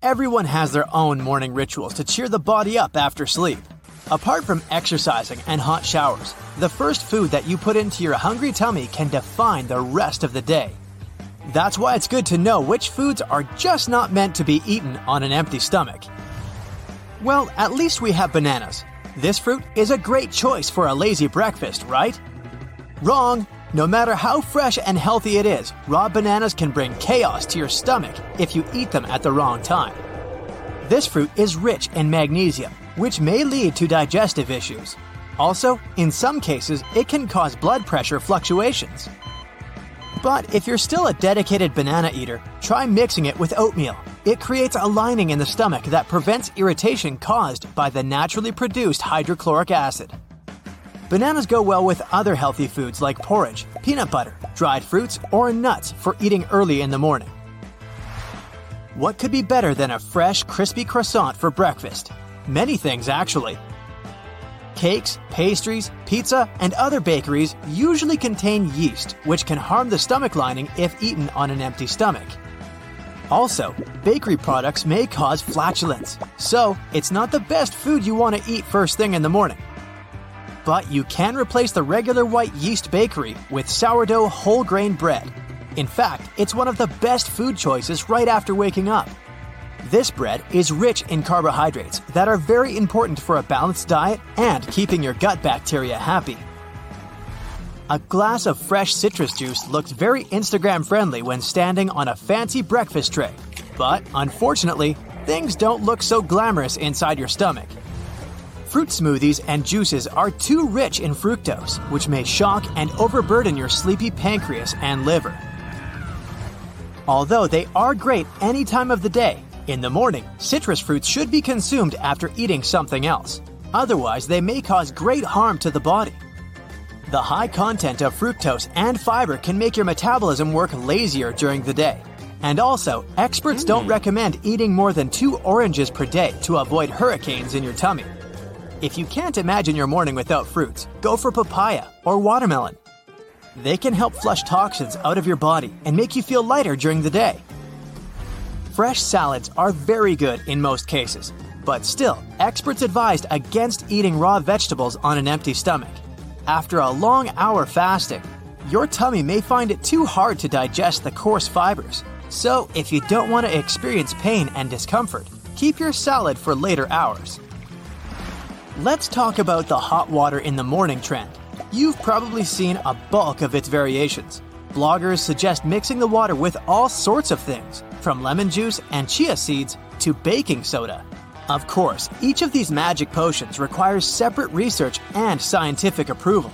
Everyone has their own morning rituals to cheer the body up after sleep. Apart from exercising and hot showers, the first food that you put into your hungry tummy can define the rest of the day. That's why it's good to know which foods are just not meant to be eaten on an empty stomach. Well, at least we have bananas. This fruit is a great choice for a lazy breakfast, right? Wrong! No matter how fresh and healthy it is, raw bananas can bring chaos to your stomach if you eat them at the wrong time. This fruit is rich in magnesium, which may lead to digestive issues. Also, in some cases, it can cause blood pressure fluctuations. But if you're still a dedicated banana eater, try mixing it with oatmeal. It creates a lining in the stomach that prevents irritation caused by the naturally produced hydrochloric acid. Bananas go well with other healthy foods like porridge, peanut butter, dried fruits, or nuts for eating early in the morning. What could be better than a fresh, crispy croissant for breakfast? Many things, actually. Cakes, pastries, pizza, and other bakeries usually contain yeast, which can harm the stomach lining if eaten on an empty stomach. Also, bakery products may cause flatulence, so it's not the best food you want to eat first thing in the morning. But you can replace the regular white yeast bakery with sourdough whole grain bread. In fact, it's one of the best food choices right after waking up. This bread is rich in carbohydrates that are very important for a balanced diet and keeping your gut bacteria happy. A glass of fresh citrus juice looks very Instagram friendly when standing on a fancy breakfast tray. But unfortunately, things don't look so glamorous inside your stomach. Fruit smoothies and juices are too rich in fructose, which may shock and overburden your sleepy pancreas and liver. Although they are great any time of the day, in the morning, citrus fruits should be consumed after eating something else. Otherwise, they may cause great harm to the body. The high content of fructose and fiber can make your metabolism work lazier during the day. And also, experts don't mm. recommend eating more than two oranges per day to avoid hurricanes in your tummy. If you can't imagine your morning without fruits, go for papaya or watermelon. They can help flush toxins out of your body and make you feel lighter during the day. Fresh salads are very good in most cases, but still, experts advised against eating raw vegetables on an empty stomach. After a long hour fasting, your tummy may find it too hard to digest the coarse fibers. So, if you don't want to experience pain and discomfort, keep your salad for later hours. Let's talk about the hot water in the morning trend. You've probably seen a bulk of its variations. Bloggers suggest mixing the water with all sorts of things, from lemon juice and chia seeds to baking soda. Of course, each of these magic potions requires separate research and scientific approval.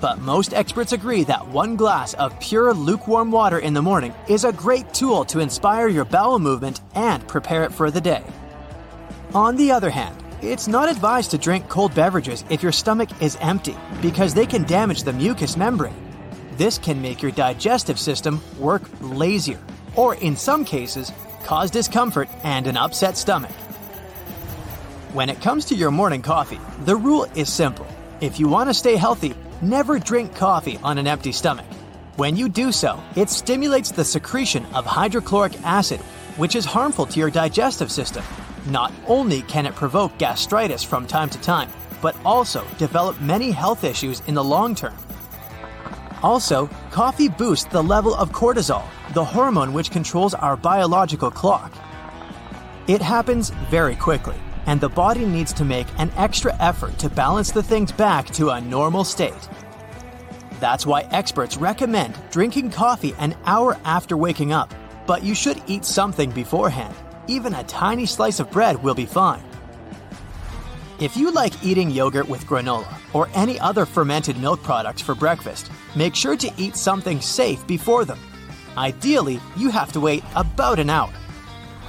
But most experts agree that one glass of pure lukewarm water in the morning is a great tool to inspire your bowel movement and prepare it for the day. On the other hand, it's not advised to drink cold beverages if your stomach is empty because they can damage the mucous membrane. This can make your digestive system work lazier, or in some cases, cause discomfort and an upset stomach. When it comes to your morning coffee, the rule is simple. If you want to stay healthy, never drink coffee on an empty stomach. When you do so, it stimulates the secretion of hydrochloric acid, which is harmful to your digestive system. Not only can it provoke gastritis from time to time, but also develop many health issues in the long term. Also, coffee boosts the level of cortisol, the hormone which controls our biological clock. It happens very quickly, and the body needs to make an extra effort to balance the things back to a normal state. That's why experts recommend drinking coffee an hour after waking up, but you should eat something beforehand. Even a tiny slice of bread will be fine. If you like eating yogurt with granola or any other fermented milk products for breakfast, make sure to eat something safe before them. Ideally, you have to wait about an hour.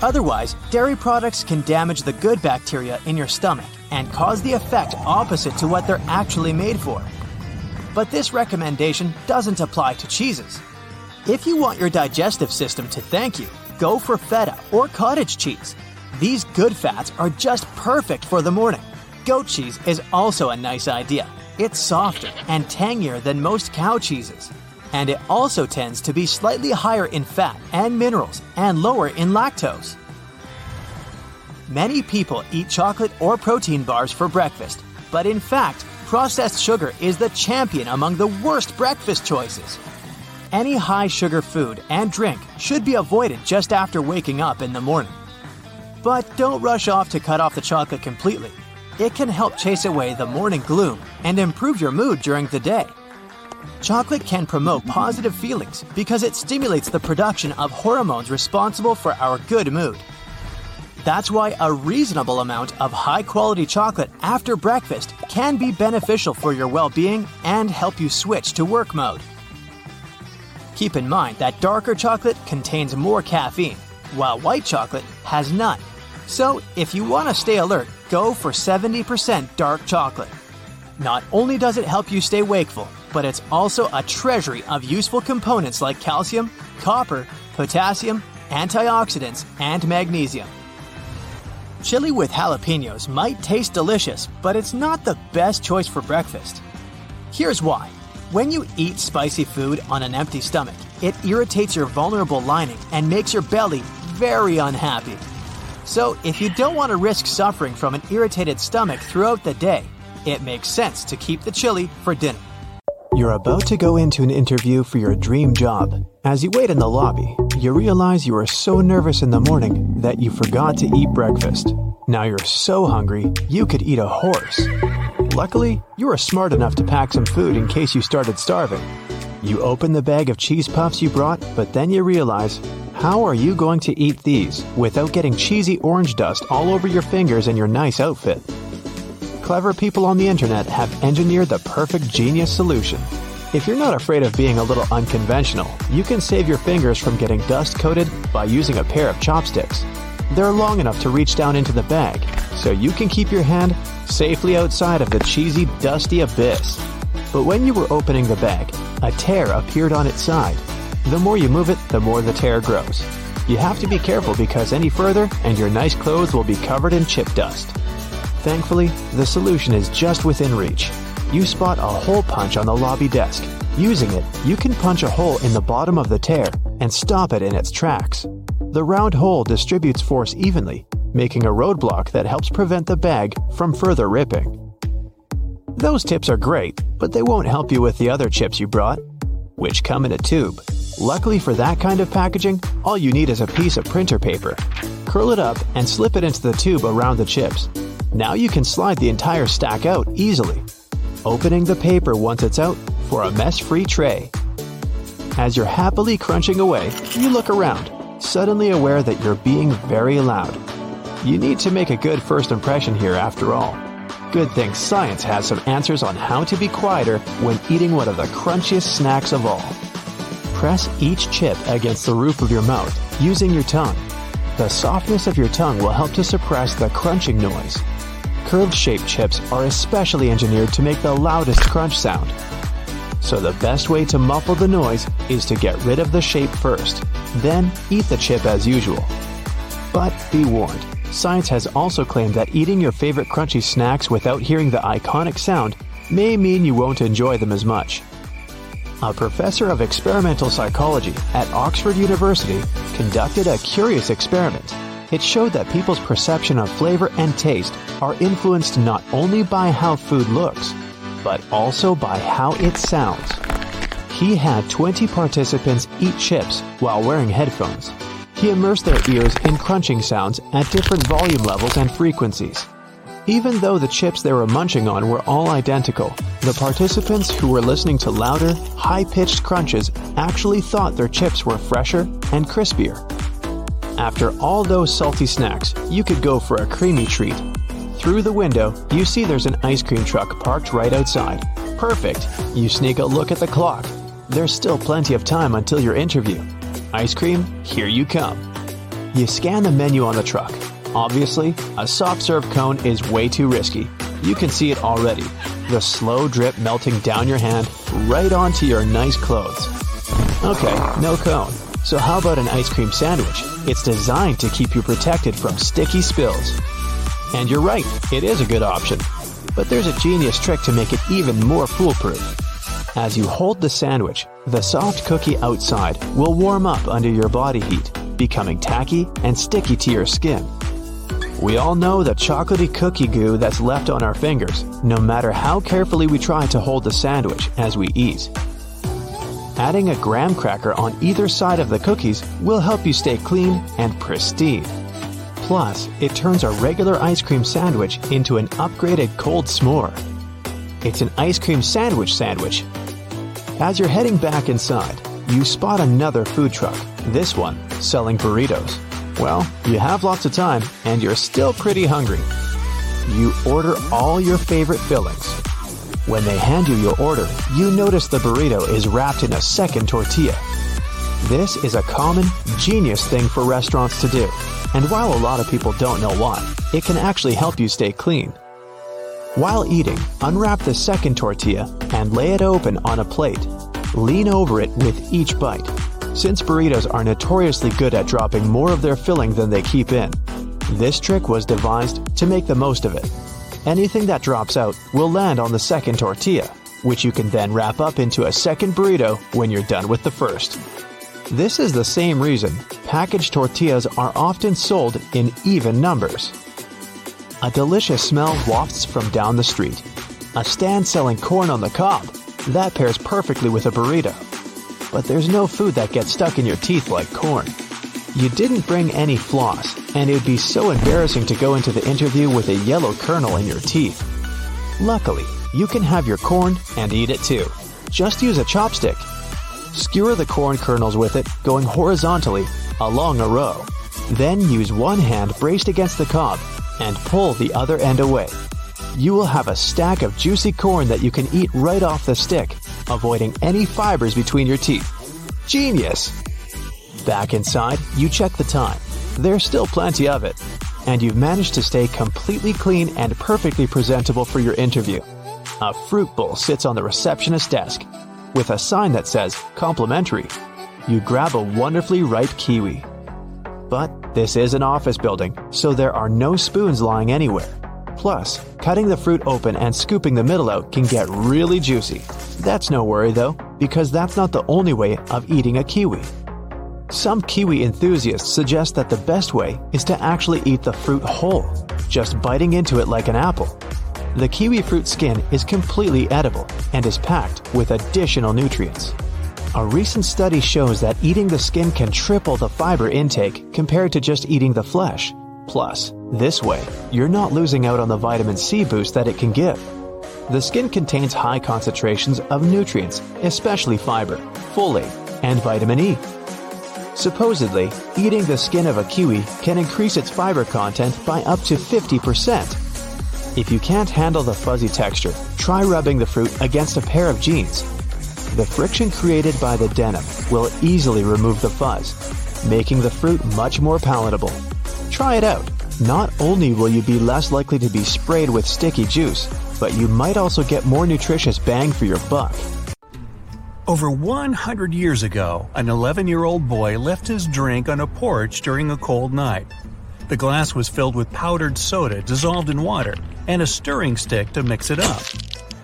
Otherwise, dairy products can damage the good bacteria in your stomach and cause the effect opposite to what they're actually made for. But this recommendation doesn't apply to cheeses. If you want your digestive system to thank you, go for feta or cottage cheese. These good fats are just perfect for the morning. Goat cheese is also a nice idea. It's softer and tangier than most cow cheeses. And it also tends to be slightly higher in fat and minerals and lower in lactose. Many people eat chocolate or protein bars for breakfast, but in fact, processed sugar is the champion among the worst breakfast choices. Any high sugar food and drink should be avoided just after waking up in the morning. But don't rush off to cut off the chocolate completely. It can help chase away the morning gloom and improve your mood during the day. Chocolate can promote positive feelings because it stimulates the production of hormones responsible for our good mood. That's why a reasonable amount of high quality chocolate after breakfast can be beneficial for your well being and help you switch to work mode. Keep in mind that darker chocolate contains more caffeine, while white chocolate has none. So, if you want to stay alert, go for 70% dark chocolate. Not only does it help you stay wakeful, but it's also a treasury of useful components like calcium, copper, potassium, antioxidants, and magnesium. Chili with jalapenos might taste delicious, but it's not the best choice for breakfast. Here's why. When you eat spicy food on an empty stomach, it irritates your vulnerable lining and makes your belly very unhappy. So, if you don't want to risk suffering from an irritated stomach throughout the day, it makes sense to keep the chili for dinner. You're about to go into an interview for your dream job. As you wait in the lobby, you realize you are so nervous in the morning that you forgot to eat breakfast. Now you're so hungry, you could eat a horse. Luckily, you are smart enough to pack some food in case you started starving. You open the bag of cheese puffs you brought, but then you realize how are you going to eat these without getting cheesy orange dust all over your fingers and your nice outfit? Clever people on the internet have engineered the perfect genius solution. If you're not afraid of being a little unconventional, you can save your fingers from getting dust coated by using a pair of chopsticks. They're long enough to reach down into the bag, so you can keep your hand safely outside of the cheesy, dusty abyss. But when you were opening the bag, a tear appeared on its side. The more you move it, the more the tear grows. You have to be careful because any further and your nice clothes will be covered in chip dust. Thankfully, the solution is just within reach. You spot a hole punch on the lobby desk. Using it, you can punch a hole in the bottom of the tear and stop it in its tracks. The round hole distributes force evenly, making a roadblock that helps prevent the bag from further ripping. Those tips are great, but they won't help you with the other chips you brought, which come in a tube. Luckily for that kind of packaging, all you need is a piece of printer paper. Curl it up and slip it into the tube around the chips. Now you can slide the entire stack out easily. Opening the paper once it's out for a mess-free tray. As you're happily crunching away, you look around, suddenly aware that you're being very loud. You need to make a good first impression here after all. Good thing science has some answers on how to be quieter when eating one of the crunchiest snacks of all. Press each chip against the roof of your mouth using your tongue. The softness of your tongue will help to suppress the crunching noise. Curved shaped chips are especially engineered to make the loudest crunch sound. So the best way to muffle the noise is to get rid of the shape first, then eat the chip as usual. But be warned, science has also claimed that eating your favorite crunchy snacks without hearing the iconic sound may mean you won't enjoy them as much a professor of experimental psychology at Oxford University, conducted a curious experiment. It showed that people's perception of flavor and taste are influenced not only by how food looks, but also by how it sounds. He had 20 participants eat chips while wearing headphones. He immersed their ears in crunching sounds at different volume levels and frequencies. Even though the chips they were munching on were all identical, the participants who were listening to louder, high pitched crunches actually thought their chips were fresher and crispier. After all those salty snacks, you could go for a creamy treat. Through the window, you see there's an ice cream truck parked right outside. Perfect! You sneak a look at the clock. There's still plenty of time until your interview. Ice cream, here you come. You scan the menu on the truck, Obviously, a soft serve cone is way too risky. You can see it already. The slow drip melting down your hand right onto your nice clothes. Okay, no cone. So how about an ice cream sandwich? It's designed to keep you protected from sticky spills. And you're right, it is a good option. But there's a genius trick to make it even more foolproof. As you hold the sandwich, the soft cookie outside will warm up under your body heat, becoming tacky and sticky to your skin. We all know the chocolatey cookie goo that's left on our fingers, no matter how carefully we try to hold the sandwich as we eat. Adding a graham cracker on either side of the cookies will help you stay clean and pristine. Plus, it turns a regular ice cream sandwich into an upgraded cold s'more. It's an ice cream sandwich sandwich. As you're heading back inside, you spot another food truck, this one selling burritos. Well, you have lots of time and you're still pretty hungry. You order all your favorite fillings. When they hand you your order, you notice the burrito is wrapped in a second tortilla. This is a common, genius thing for restaurants to do, and while a lot of people don't know why, it can actually help you stay clean. While eating, unwrap the second tortilla and lay it open on a plate. Lean over it with each bite. Since burritos are notoriously good at dropping more of their filling than they keep in, this trick was devised to make the most of it. Anything that drops out will land on the second tortilla, which you can then wrap up into a second burrito when you're done with the first. This is the same reason packaged tortillas are often sold in even numbers. A delicious smell wafts from down the street. A stand selling corn on the cob. That pairs perfectly with a burrito. But there's no food that gets stuck in your teeth like corn. You didn't bring any floss, and it would be so embarrassing to go into the interview with a yellow kernel in your teeth. Luckily, you can have your corn and eat it too. Just use a chopstick. Skewer the corn kernels with it, going horizontally along a row. Then use one hand braced against the cob and pull the other end away. You will have a stack of juicy corn that you can eat right off the stick, avoiding any fibers between your teeth. Genius! Back inside, you check the time. There's still plenty of it. And you've managed to stay completely clean and perfectly presentable for your interview. A fruit bowl sits on the receptionist's desk with a sign that says complimentary. You grab a wonderfully ripe kiwi. But this is an office building, so there are no spoons lying anywhere. Plus, cutting the fruit open and scooping the middle out can get really juicy. That's no worry though, because that's not the only way of eating a kiwi. Some kiwi enthusiasts suggest that the best way is to actually eat the fruit whole, just biting into it like an apple. The kiwi fruit skin is completely edible and is packed with additional nutrients. A recent study shows that eating the skin can triple the fiber intake compared to just eating the flesh. Plus, this way, you're not losing out on the vitamin C boost that it can give. The skin contains high concentrations of nutrients, especially fiber, folate, and vitamin E. Supposedly, eating the skin of a kiwi can increase its fiber content by up to 50%. If you can't handle the fuzzy texture, try rubbing the fruit against a pair of jeans the friction created by the denim will easily remove the fuzz, making the fruit much more palatable. Try it out. Not only will you be less likely to be sprayed with sticky juice, but you might also get more nutritious bang for your buck. Over 100 years ago, an 11 year old boy left his drink on a porch during a cold night. The glass was filled with powdered soda dissolved in water and a stirring stick to mix it up.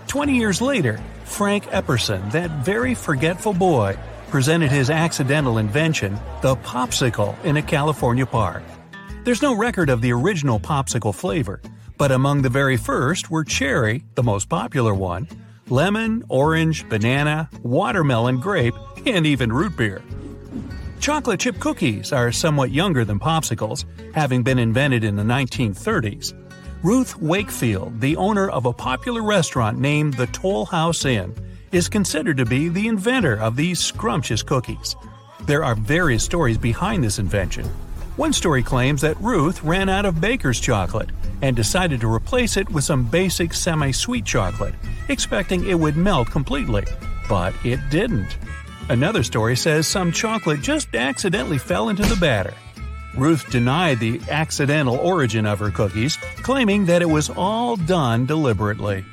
20 years later, Frank Epperson, that very forgetful boy, presented his accidental invention, the popsicle, in a California park. There's no record of the original popsicle flavor, but among the very first were cherry, the most popular one, lemon, orange, banana, watermelon, grape, and even root beer. Chocolate chip cookies are somewhat younger than popsicles, having been invented in the 1930s. Ruth Wakefield, the owner of a popular restaurant named the Toll House Inn, is considered to be the inventor of these scrumptious cookies. There are various stories behind this invention. One story claims that Ruth ran out of baker's chocolate and decided to replace it with some basic semi sweet chocolate, expecting it would melt completely. But it didn't. Another story says some chocolate just accidentally fell into the batter Ruth denied the accidental origin of her cookies, claiming that it was all done deliberately.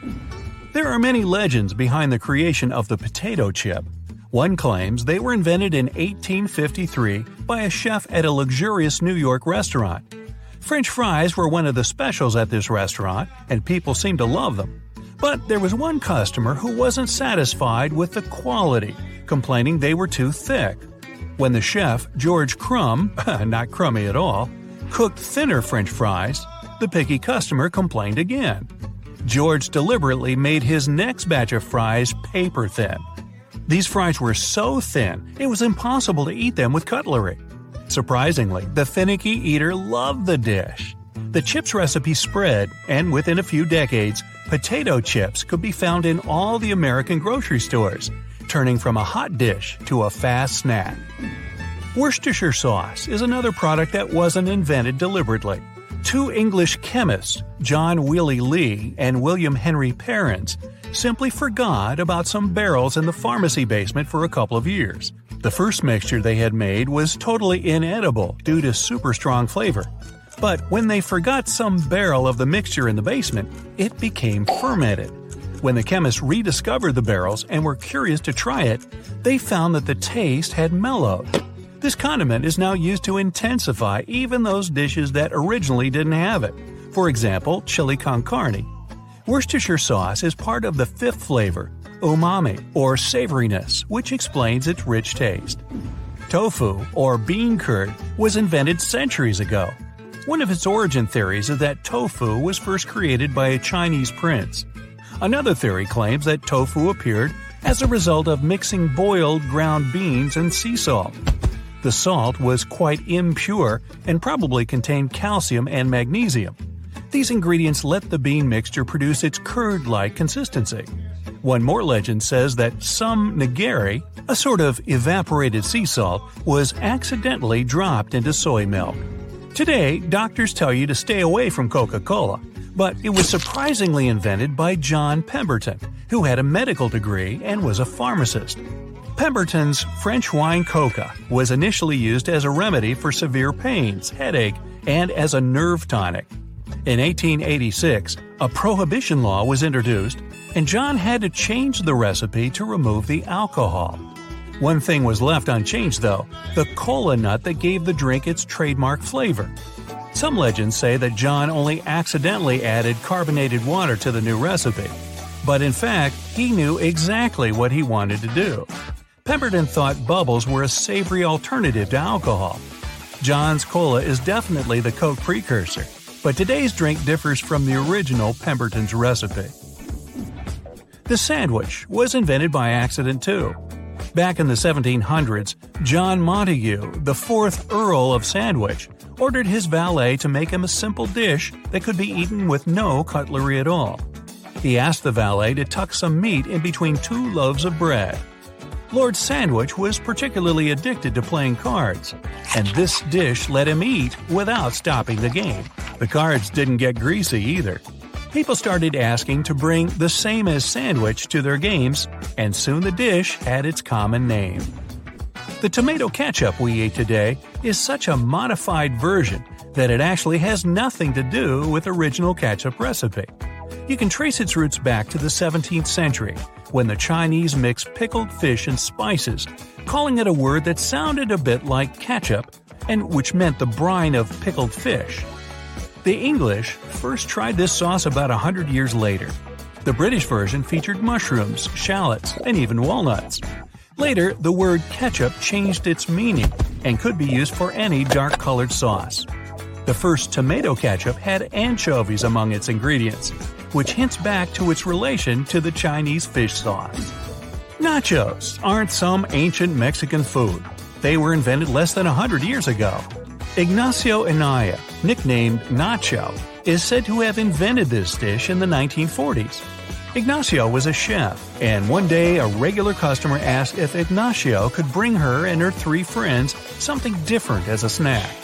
There are many legends behind the creation of the potato chip. One claims they were invented in 1853 by a chef at a luxurious New York restaurant. French fries were one of the specials at this restaurant, and people seemed to love them. But there was one customer who wasn't satisfied with the quality, complaining they were too thick. When the chef, George Crumb, not crummy at all, cooked thinner french fries, the picky customer complained again. George deliberately made his next batch of fries paper thin. These fries were so thin, it was impossible to eat them with cutlery. Surprisingly, the finicky eater loved the dish. The chips recipe spread, and within a few decades, potato chips could be found in all the American grocery stores, turning from a hot dish to a fast snack. Worcestershire sauce is another product that wasn't invented deliberately. Two English chemists, John Wheeley Lea and William Henry Perrins, simply forgot about some barrels in the pharmacy basement for a couple of years. The first mixture they had made was totally inedible due to super strong flavor. But when they forgot some barrel of the mixture in the basement, it became fermented. When the chemists rediscovered the barrels and were curious to try it, they found that the taste had mellowed. This condiment is now used to intensify even those dishes that originally didn't have it. For example, chili con carne. Worcestershire sauce is part of the fifth flavor, umami, or savoriness, which explains its rich taste. Tofu, or bean curd, was invented centuries ago. One of its origin theories is that tofu was first created by a Chinese prince. Another theory claims that tofu appeared as a result of mixing boiled ground beans and sea salt. The salt was quite impure and probably contained calcium and magnesium. These ingredients let the bean mixture produce its curd like consistency. One more legend says that some nigari, a sort of evaporated sea salt, was accidentally dropped into soy milk. Today, doctors tell you to stay away from Coca Cola, but it was surprisingly invented by John Pemberton, who had a medical degree and was a pharmacist. Pemberton's French wine coca was initially used as a remedy for severe pains, headache, and as a nerve tonic. In 1886, a prohibition law was introduced, and John had to change the recipe to remove the alcohol. One thing was left unchanged, though the cola nut that gave the drink its trademark flavor. Some legends say that John only accidentally added carbonated water to the new recipe, but in fact, he knew exactly what he wanted to do. Pemberton thought bubbles were a savory alternative to alcohol. John's Cola is definitely the Coke precursor, but today's drink differs from the original Pemberton's recipe. The sandwich was invented by accident too. Back in the 1700s, John Montagu, the fourth Earl of Sandwich, ordered his valet to make him a simple dish that could be eaten with no cutlery at all. He asked the valet to tuck some meat in between two loaves of bread. Lord Sandwich was particularly addicted to playing cards, and this dish let him eat without stopping the game. The cards didn't get greasy either. People started asking to bring the same as sandwich to their games, and soon the dish had its common name. The tomato ketchup we ate today is such a modified version that it actually has nothing to do with original ketchup recipe. You can trace its roots back to the 17th century, when the Chinese mixed pickled fish and spices, calling it a word that sounded a bit like ketchup, and which meant the brine of pickled fish. The English first tried this sauce about a hundred years later. The British version featured mushrooms, shallots, and even walnuts. Later, the word ketchup changed its meaning and could be used for any dark colored sauce. The first tomato ketchup had anchovies among its ingredients, which hints back to its relation to the Chinese fish sauce. Nachos aren't some ancient Mexican food. They were invented less than 100 years ago. Ignacio Anaya, nicknamed Nacho, is said to have invented this dish in the 1940s. Ignacio was a chef, and one day a regular customer asked if Ignacio could bring her and her three friends something different as a snack.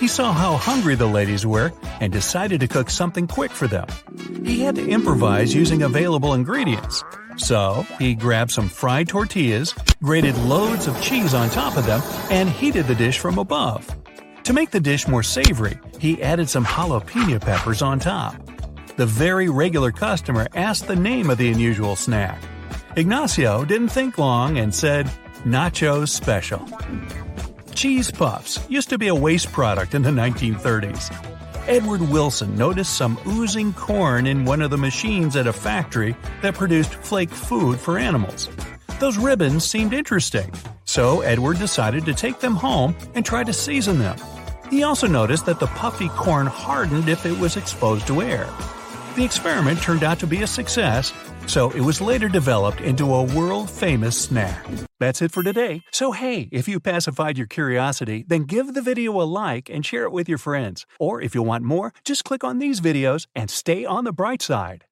He saw how hungry the ladies were and decided to cook something quick for them. He had to improvise using available ingredients. So, he grabbed some fried tortillas, grated loads of cheese on top of them, and heated the dish from above. To make the dish more savory, he added some jalapeno peppers on top. The very regular customer asked the name of the unusual snack. Ignacio didn't think long and said, Nachos Special. Cheese puffs used to be a waste product in the 1930s. Edward Wilson noticed some oozing corn in one of the machines at a factory that produced flake food for animals. Those ribbons seemed interesting, so Edward decided to take them home and try to season them. He also noticed that the puffy corn hardened if it was exposed to air. The experiment turned out to be a success, so it was later developed into a world famous snack. That's it for today. So, hey, if you pacified your curiosity, then give the video a like and share it with your friends. Or if you want more, just click on these videos and stay on the bright side.